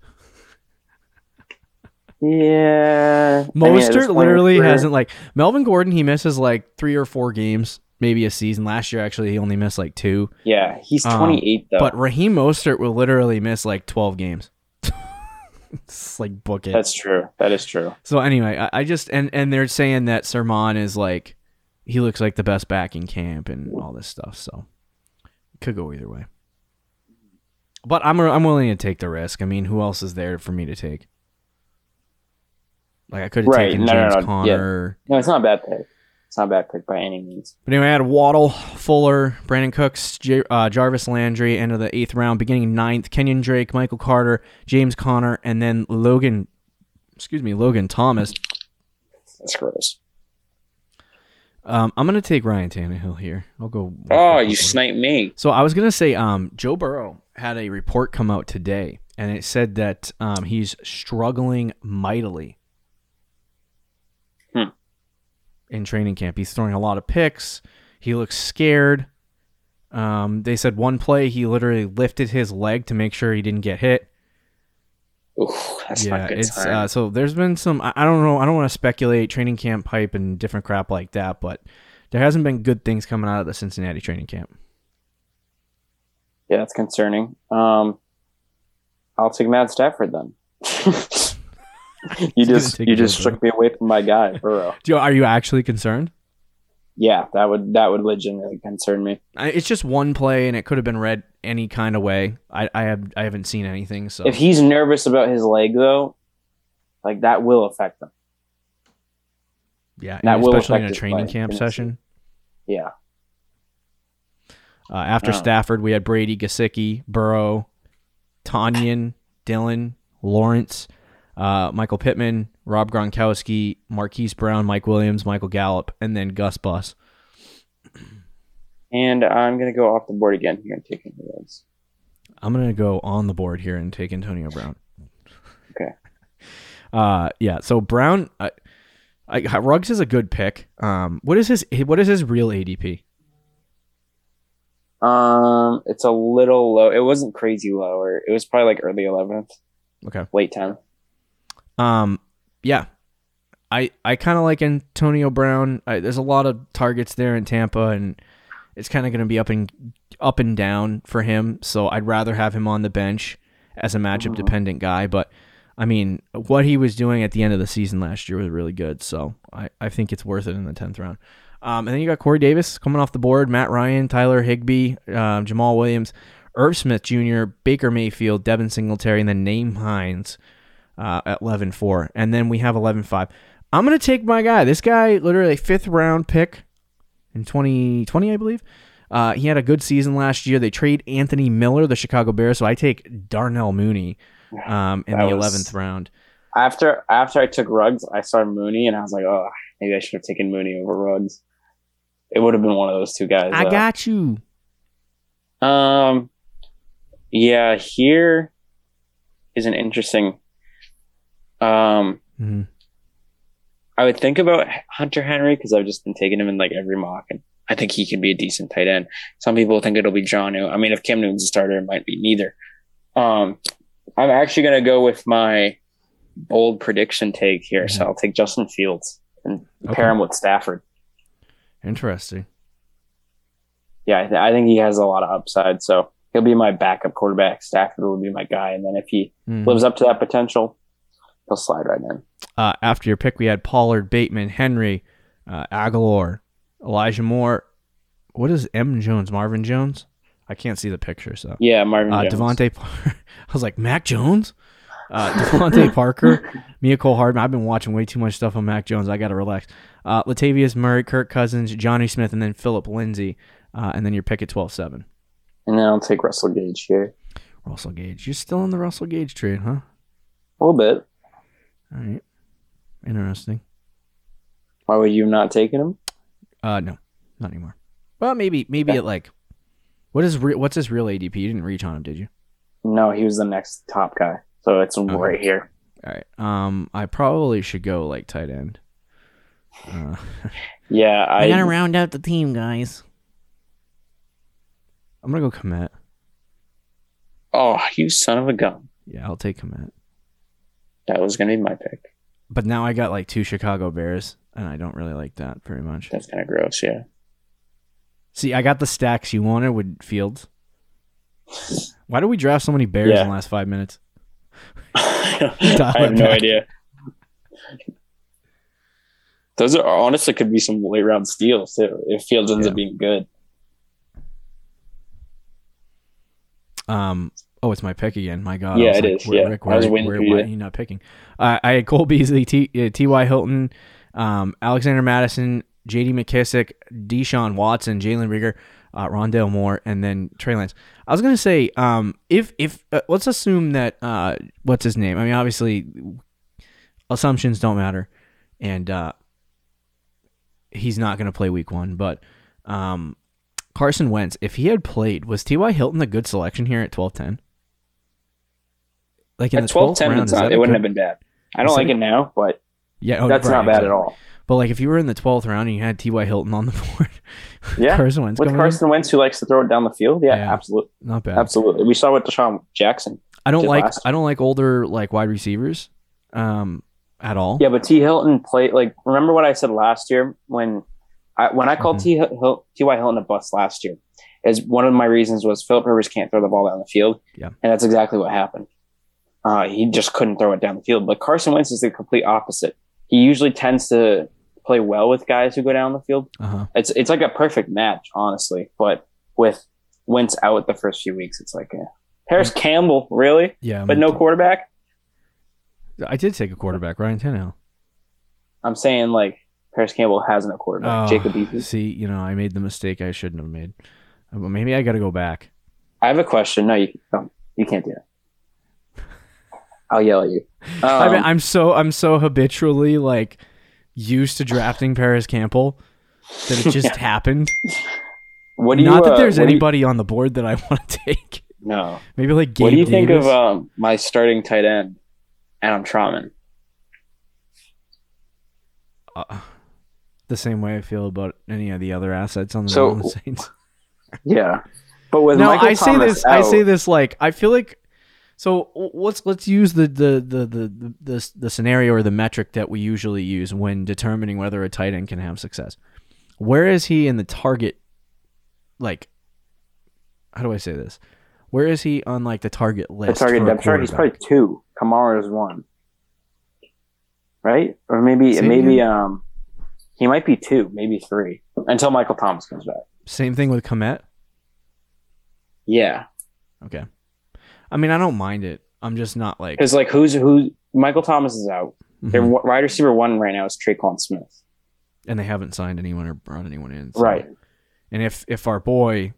Yeah. I mean, Mostert in his literally hasn't like Melvin Gordon. He misses like three or four games, maybe a season. Last year, actually, he only missed like two. Yeah, he's Um, 28 though. But Raheem Mostert will literally miss like 12 games. it's like book it. That's true. That is true. So anyway, I, I just and and they're saying that Sermon is like he looks like the best back in camp and all this stuff. So could go either way. But I'm I'm willing to take the risk. I mean, who else is there for me to take? Like I could have Right, taken no, no, James no, yeah. Conner. No, it's not a bad pick. It's not a bad pick by any means. But anyway, I had Waddle, Fuller, Brandon Cooks, J- uh, Jarvis Landry, end of the eighth round, beginning ninth, Kenyon Drake, Michael Carter, James Conner, and then Logan. Excuse me, Logan Thomas. That's gross. Um, I'm gonna take Ryan Tannehill here. I'll go. Oh, you sniped me. So I was gonna say, um, Joe Burrow had a report come out today, and it said that um, he's struggling mightily Hmm. In training camp. He's throwing a lot of picks. He looks scared. Um, they said one play he literally lifted his leg to make sure he didn't get hit. Ooh, yeah, it's uh, so there's been some. I, I don't know. I don't want to speculate training camp hype and different crap like that, but there hasn't been good things coming out of the Cincinnati training camp. yeah, that's concerning. Um, I'll take Matt Stafford then. you just you Joe just shook me away from my guy, Burrow. Do you, are you actually concerned? Yeah, that would that would legitimately concern me. I, it's just one play, and it could have been read any kind of way. I, I have I haven't seen anything. So If he's nervous about his leg though, like that will affect him. yeah, that will especially in a training camp session. Yeah. Uh, after Oh. Stafford, we had Brady, Gesicki, Burrow, Tanyan, Dylan, Lawrence, uh, Michael Pittman, Rob Gronkowski, Marquise Brown, Mike Williams, Michael Gallup, and then Gus Bus. And I'm gonna go off the board again here and take into those. I'm gonna go on the board here and take Antonio Brown. Okay. Uh, yeah. So Brown, I, I, Ruggs is a good pick. Um, what is his what is his real ADP? Um, it's a little low. It wasn't crazy lower. It was probably like early eleventh, Okay. late tenth. Um, yeah, I I kind of like Antonio Brown. I, there's a lot of targets there in Tampa, and it's kind of going to be up and up and down for him. So I'd rather have him on the bench as a matchup dependent guy. But I mean, what he was doing at the end of the season last year was really good. So I, I think it's worth it in the tenth round. Um, and then you got Corey Davis coming off the board, Matt Ryan, Tyler Higbee, um, Jamaal Williams, Irv Smith Jr., Baker Mayfield, Devin Singletary, and then Nyheim Hines uh, at 11 4. And then we have 11 5. I'm going to take my guy. This guy, literally a fifth round pick in 2020, I believe. Uh, he had a good season last year. They trade Anthony Miller, the Chicago Bears. So I take Darnell Mooney um, in That the was- 11th round. After after I took Ruggs, I saw Mooney, and I was like, oh, maybe I should have taken Mooney over Ruggs. It would have been one of those two guys. I though. got you. Um, yeah, here is an interesting. Um, Mhm. I would think about Hunter Henry because I've just been taking him in like every mock, and I think he could be a decent tight end. Some people think it'll be John. I mean, if Cam Newton's a starter, it might be neither. Um, I'm actually gonna go with my bold prediction take here, so I'll take Justin Fields and pair him with Stafford. Interesting. yeah, I, th- I think he has a lot of upside. So he'll be my backup quarterback. Stafford will be my guy, and then if he Mhm. lives up to that potential, he'll slide right in. uh, after your pick, we had Pollard, Bateman, Henry, uh, Aguilar, Elijah Moore. What is M. Jones? Marvin Jones? I can't see the picture, so Yeah, Marvin uh, Jones. DeVante. Par- I was like Mac Jones, uh, DeVante Parker, Mecole Hardman. I've been watching way too much stuff on Mac Jones. I got to relax. Uh, Latavius Murray, Kirk Cousins, Jonnu Smith, and then Phillip Lindsay, uh, and then your pick at 12-7. and then I'll take Russell Gage here Russell Gage. You're still in the Russell Gage trade, huh? a little bit. All right, interesting. Why would you not taken him? Uh, no, not anymore. Well, maybe maybe Okay. at like, what is re- what's his real ADP? You didn't reach on him, did you? No, he was the next top guy, so it's right here. All right. Um, I probably should go like tight end. Uh, Yeah, I, I gotta round out the team, guys. I'm gonna go Kmet. oh, you son of a gun. Yeah, I'll take Kmet. That was gonna be my pick. But now I got like two Chicago Bears, and I don't really like that very much. That's kind of gross. Yeah. See, I got the stacks you wanted with Fields. Why do we draft so many Bears Yeah. in the last five minutes? I have no back. idea. Those are honestly could be some late round steals too if Fields ends Yeah. up being good. Um. Oh, it's my pick again. My God. Yeah, it like, is, Where, yeah. Rick, I was where, waiting where, for you. Why are you not picking? Uh, I had Cole Beasley, T. Uh, T.Y. Hilton, um, Alexander Mattison, J.D. McKissic, Deshaun Watson, Jalen Reagor, uh, Rondale Moore, and then Trey Lance. I was gonna say, um, if if uh, let's assume that uh, what's his name? I mean, obviously, assumptions don't matter, and uh, he's not gonna play Week One, but um, Carson Wentz, if he had played, was T.Y. Hilton a good selection here at twelve ten? Like in At the twelve 12th ten, round, it's not, it wouldn't have been bad. I don't like it now, but Yeah, oh, that's right, not bad exactly. at all. But like if you were in the twelfth round and you had T.Y. Hilton on the board, Yeah, Carson Wentz with Carson Wentz who likes to throw it down the field. Yeah, Yeah. absolutely, not bad. absolutely. We saw with DeSean Jackson. I don't like I don't like older like wide receivers, um, at all. Yeah, but T. Hilton played like. Remember what I said last year when I when I called Mhm. T. Hil- T. Y. Hilton a bust last year. Is one of my reasons was Philip Rivers can't throw the ball down the field. Yeah. and that's exactly what happened. Uh, he just couldn't throw it down the field. But Carson Wentz is the complete opposite. He usually tends to play well with guys who go down the field. Uh huh. It's it's like a perfect match, honestly. But with Wentz out the first few weeks, it's like eh. Parris Campbell, really, Yeah, but no quarterback. I did take a quarterback, Ryan Tannehill. I'm saying like Parris Campbell has no quarterback. Oh, Jacob Eason. See, you know, I made the mistake I shouldn't have made. Maybe I got to go back. I have a question. No, you no, you can't do that. I'll yell at you. I mean, Um, I'm so I'm so habitually like used to drafting Parris Campbell that it just Yeah. happened. what do you? Not that uh, there's what do you- anybody on the board that I want to take. no. Maybe like Gabe what do you think Davis. of um, my starting tight end, Adam Trautman? uh, the same way I feel about any of the other assets on the, So- Saints. Yeah, but with no, Michael I say Thomas this. I say this like I feel like. So let's let's use the the, the, the, the the scenario or the metric that we usually use when determining whether a tight end can have success. Where is he in the target? Like, how do I say this? Where is he on like the target the list? target for a depth chart. He's probably two. Kamara is one, right? Or maybe Say maybe um, he might be two, maybe three until Michael Thomas comes back. Same thing with Kmet. Yeah, Okay, I mean I don't mind it. I'm just not like because like who's who? Michael Thomas is out. Mhm. Their wide receiver one right now is Tre'Quan Smith. and they haven't signed anyone or brought anyone in. so- Right. And if if our boy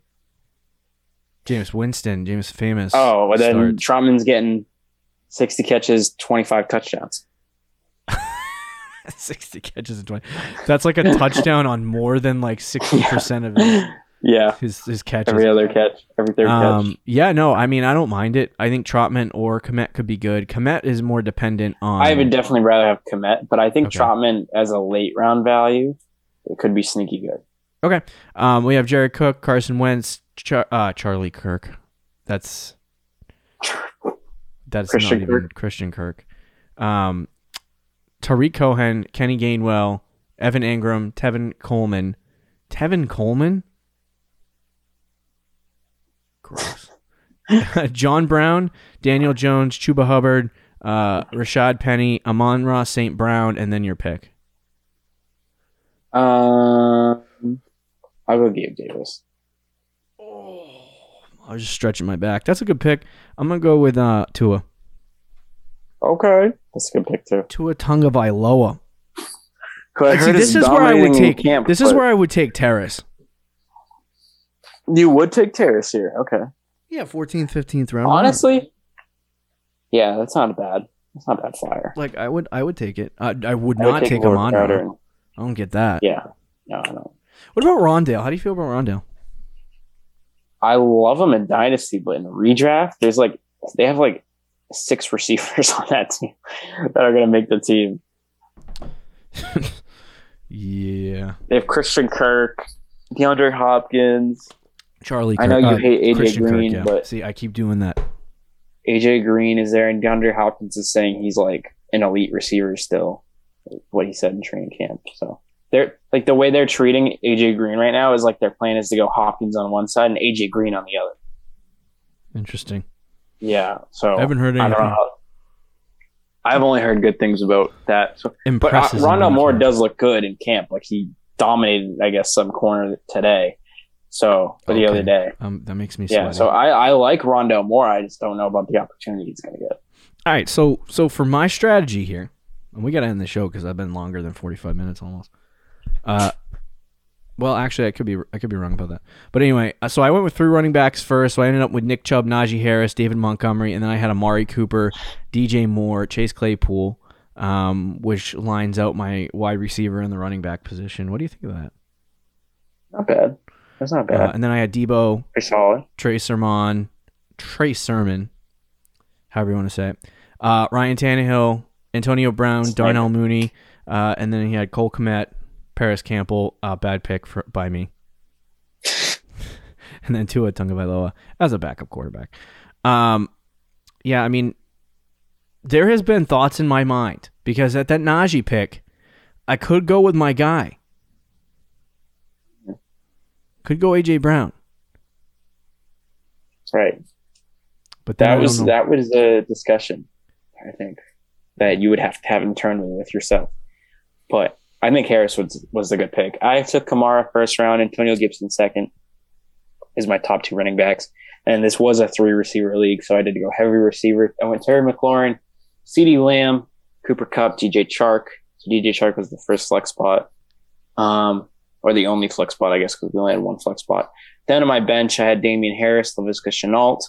Jameis Winston, James Famous, Oh, well then starts- Trautman's getting sixty catches, twenty five touchdowns. 60 catches in 20. That's like a touchdown on more than like 60% of his, Yeah, his, his catches. every other catch, every third Um, catch. yeah, no, I mean, I don't mind it. I think Trautman or Kmet could be good. Kmet is more dependent on. I would definitely rather have Kmet, but I think Okay. Trautman as a late round value, it could be sneaky good. Okay, um, we have Jared Cook, Carson Wentz, Char- uh, Charlie Kirk. That's that's Christian not even Christian Kirk. Um, Tarik Cohen, Kenny Gainwell, Evan Engram, Tevin Coleman, Tevin Coleman. Gross. John Brown, Daniel Jones, Chuba Hubbard, uh, Rashaad Penny, Amon-Ra St. Brown, and then your pick. Um, I'll go Gabe Davis. I was just stretching my back. That's a good pick. I'm gonna go with uh, Tua. Okay, that's a good pick too. Tua Tagovailoa. Cool, I Like, see, this is where I would take. Camp, this is where I would take Terrace. You would take Terrace here. Okay, Yeah, 14th, 15th round. honestly, yeah, that's not a bad. That's not a bad flyer. like I would, I would take it. I, I would I would not take him Lord on. Crowder I don't get that. Yeah, no, I don't. What about Rondale? How do you feel about Rondale? I love them in Dynasty, but in redraft, there's like they have like six receivers on that team that are going to make the team. yeah, They have Christian Kirk, DeAndre Hopkins, Charlie. I know Kirk- you hate AJ Christian Green, Kirk, yeah. but- see, I keep doing that. AJ Green is there, and DeAndre Hopkins is saying he's like an elite receiver still. What he said in training camp. So they're like the way they're treating AJ Green right now is like their plan is to go Hopkins on one side and AJ Green on the other. Interesting. Yeah. So I haven't heard I anything. don't know. I've only heard good things about that. So, but uh, Impresses Rondale Moore does look good in camp. Like he dominated, I guess, some corner today. So for the other day. Um, that makes me Yeah. sweaty. So I, I like Rondo more. I just don't know about the opportunity he's going to get. All right, so so for my strategy here, and we got to end the show because I've been longer than forty five minutes almost. Uh, well, actually, I could be I could be wrong about that. But anyway, uh, so I went with three running backs first. So I ended up with Nick Chubb, Najee Harris, David Montgomery, and then I had Amari Cooper, DJ Moore, Chase Claypool, um, which lines out my wide receiver and the running back position. What do you think of that? Not bad. That's not bad. Uh, and then I had Deebo, Pretty solid. Trey Sermon, Trey Sermon, however you want to say it. Uh, Ryan Tannehill, Antonio Brown. Darnell Mooney, uh, and then he had Cole Kmet, Parris Campbell, uh, bad pick for, by me, and then Tua Tagovailoa as a backup quarterback. Um, yeah, I mean, there has been thoughts in my mind because at that Najee pick, I could go with my guy. Could go AJ Brown, Right. but That was know. that was a discussion, I think, that you would have to have internally with yourself. But I think Harris was was a good pick. I took Kamara first round, Antonio Gibson second. Is my top two running backs, and this was a three receiver league, so I did go heavy receiver. I went Terry McLaurin, CeeDee Lamb, Cooper Kupp, DJ Chark. So DJ Chark was the first flex spot, um, or the only flex spot, I guess, because we only had one flex spot. Then on my bench, I had Damien Harris, Laviska Shenault,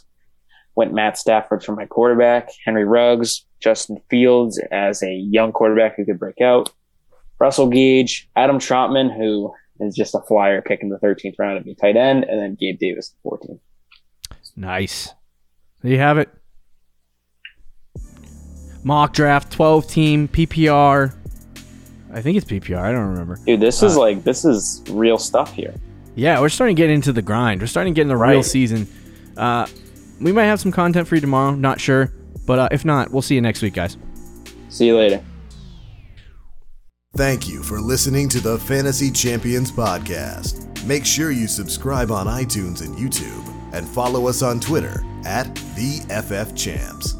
went Matt Stafford for my quarterback, Henry Ruggs, Justin Fields as a young quarterback who could break out, Russell Gage, Adam Trautman, who is just a flyer pick in the 13th round to be tight end, and then Gabe Davis, the 14th. Nice. There you have it. Mock draft, 12 team, PPR. I think it's PPR. I don't remember. Dude, this is like this is real stuff here. Yeah, we're starting to get into the grind. We're starting to get in the real Right. season. Uh, we might have some content for you tomorrow. Not sure. But uh, if not, we'll see you next week, guys. See you later. Thank you for listening to the Fantasy Champions Podcast. Make sure you subscribe on iTunes and YouTube and follow us on Twitter at the FF Champs.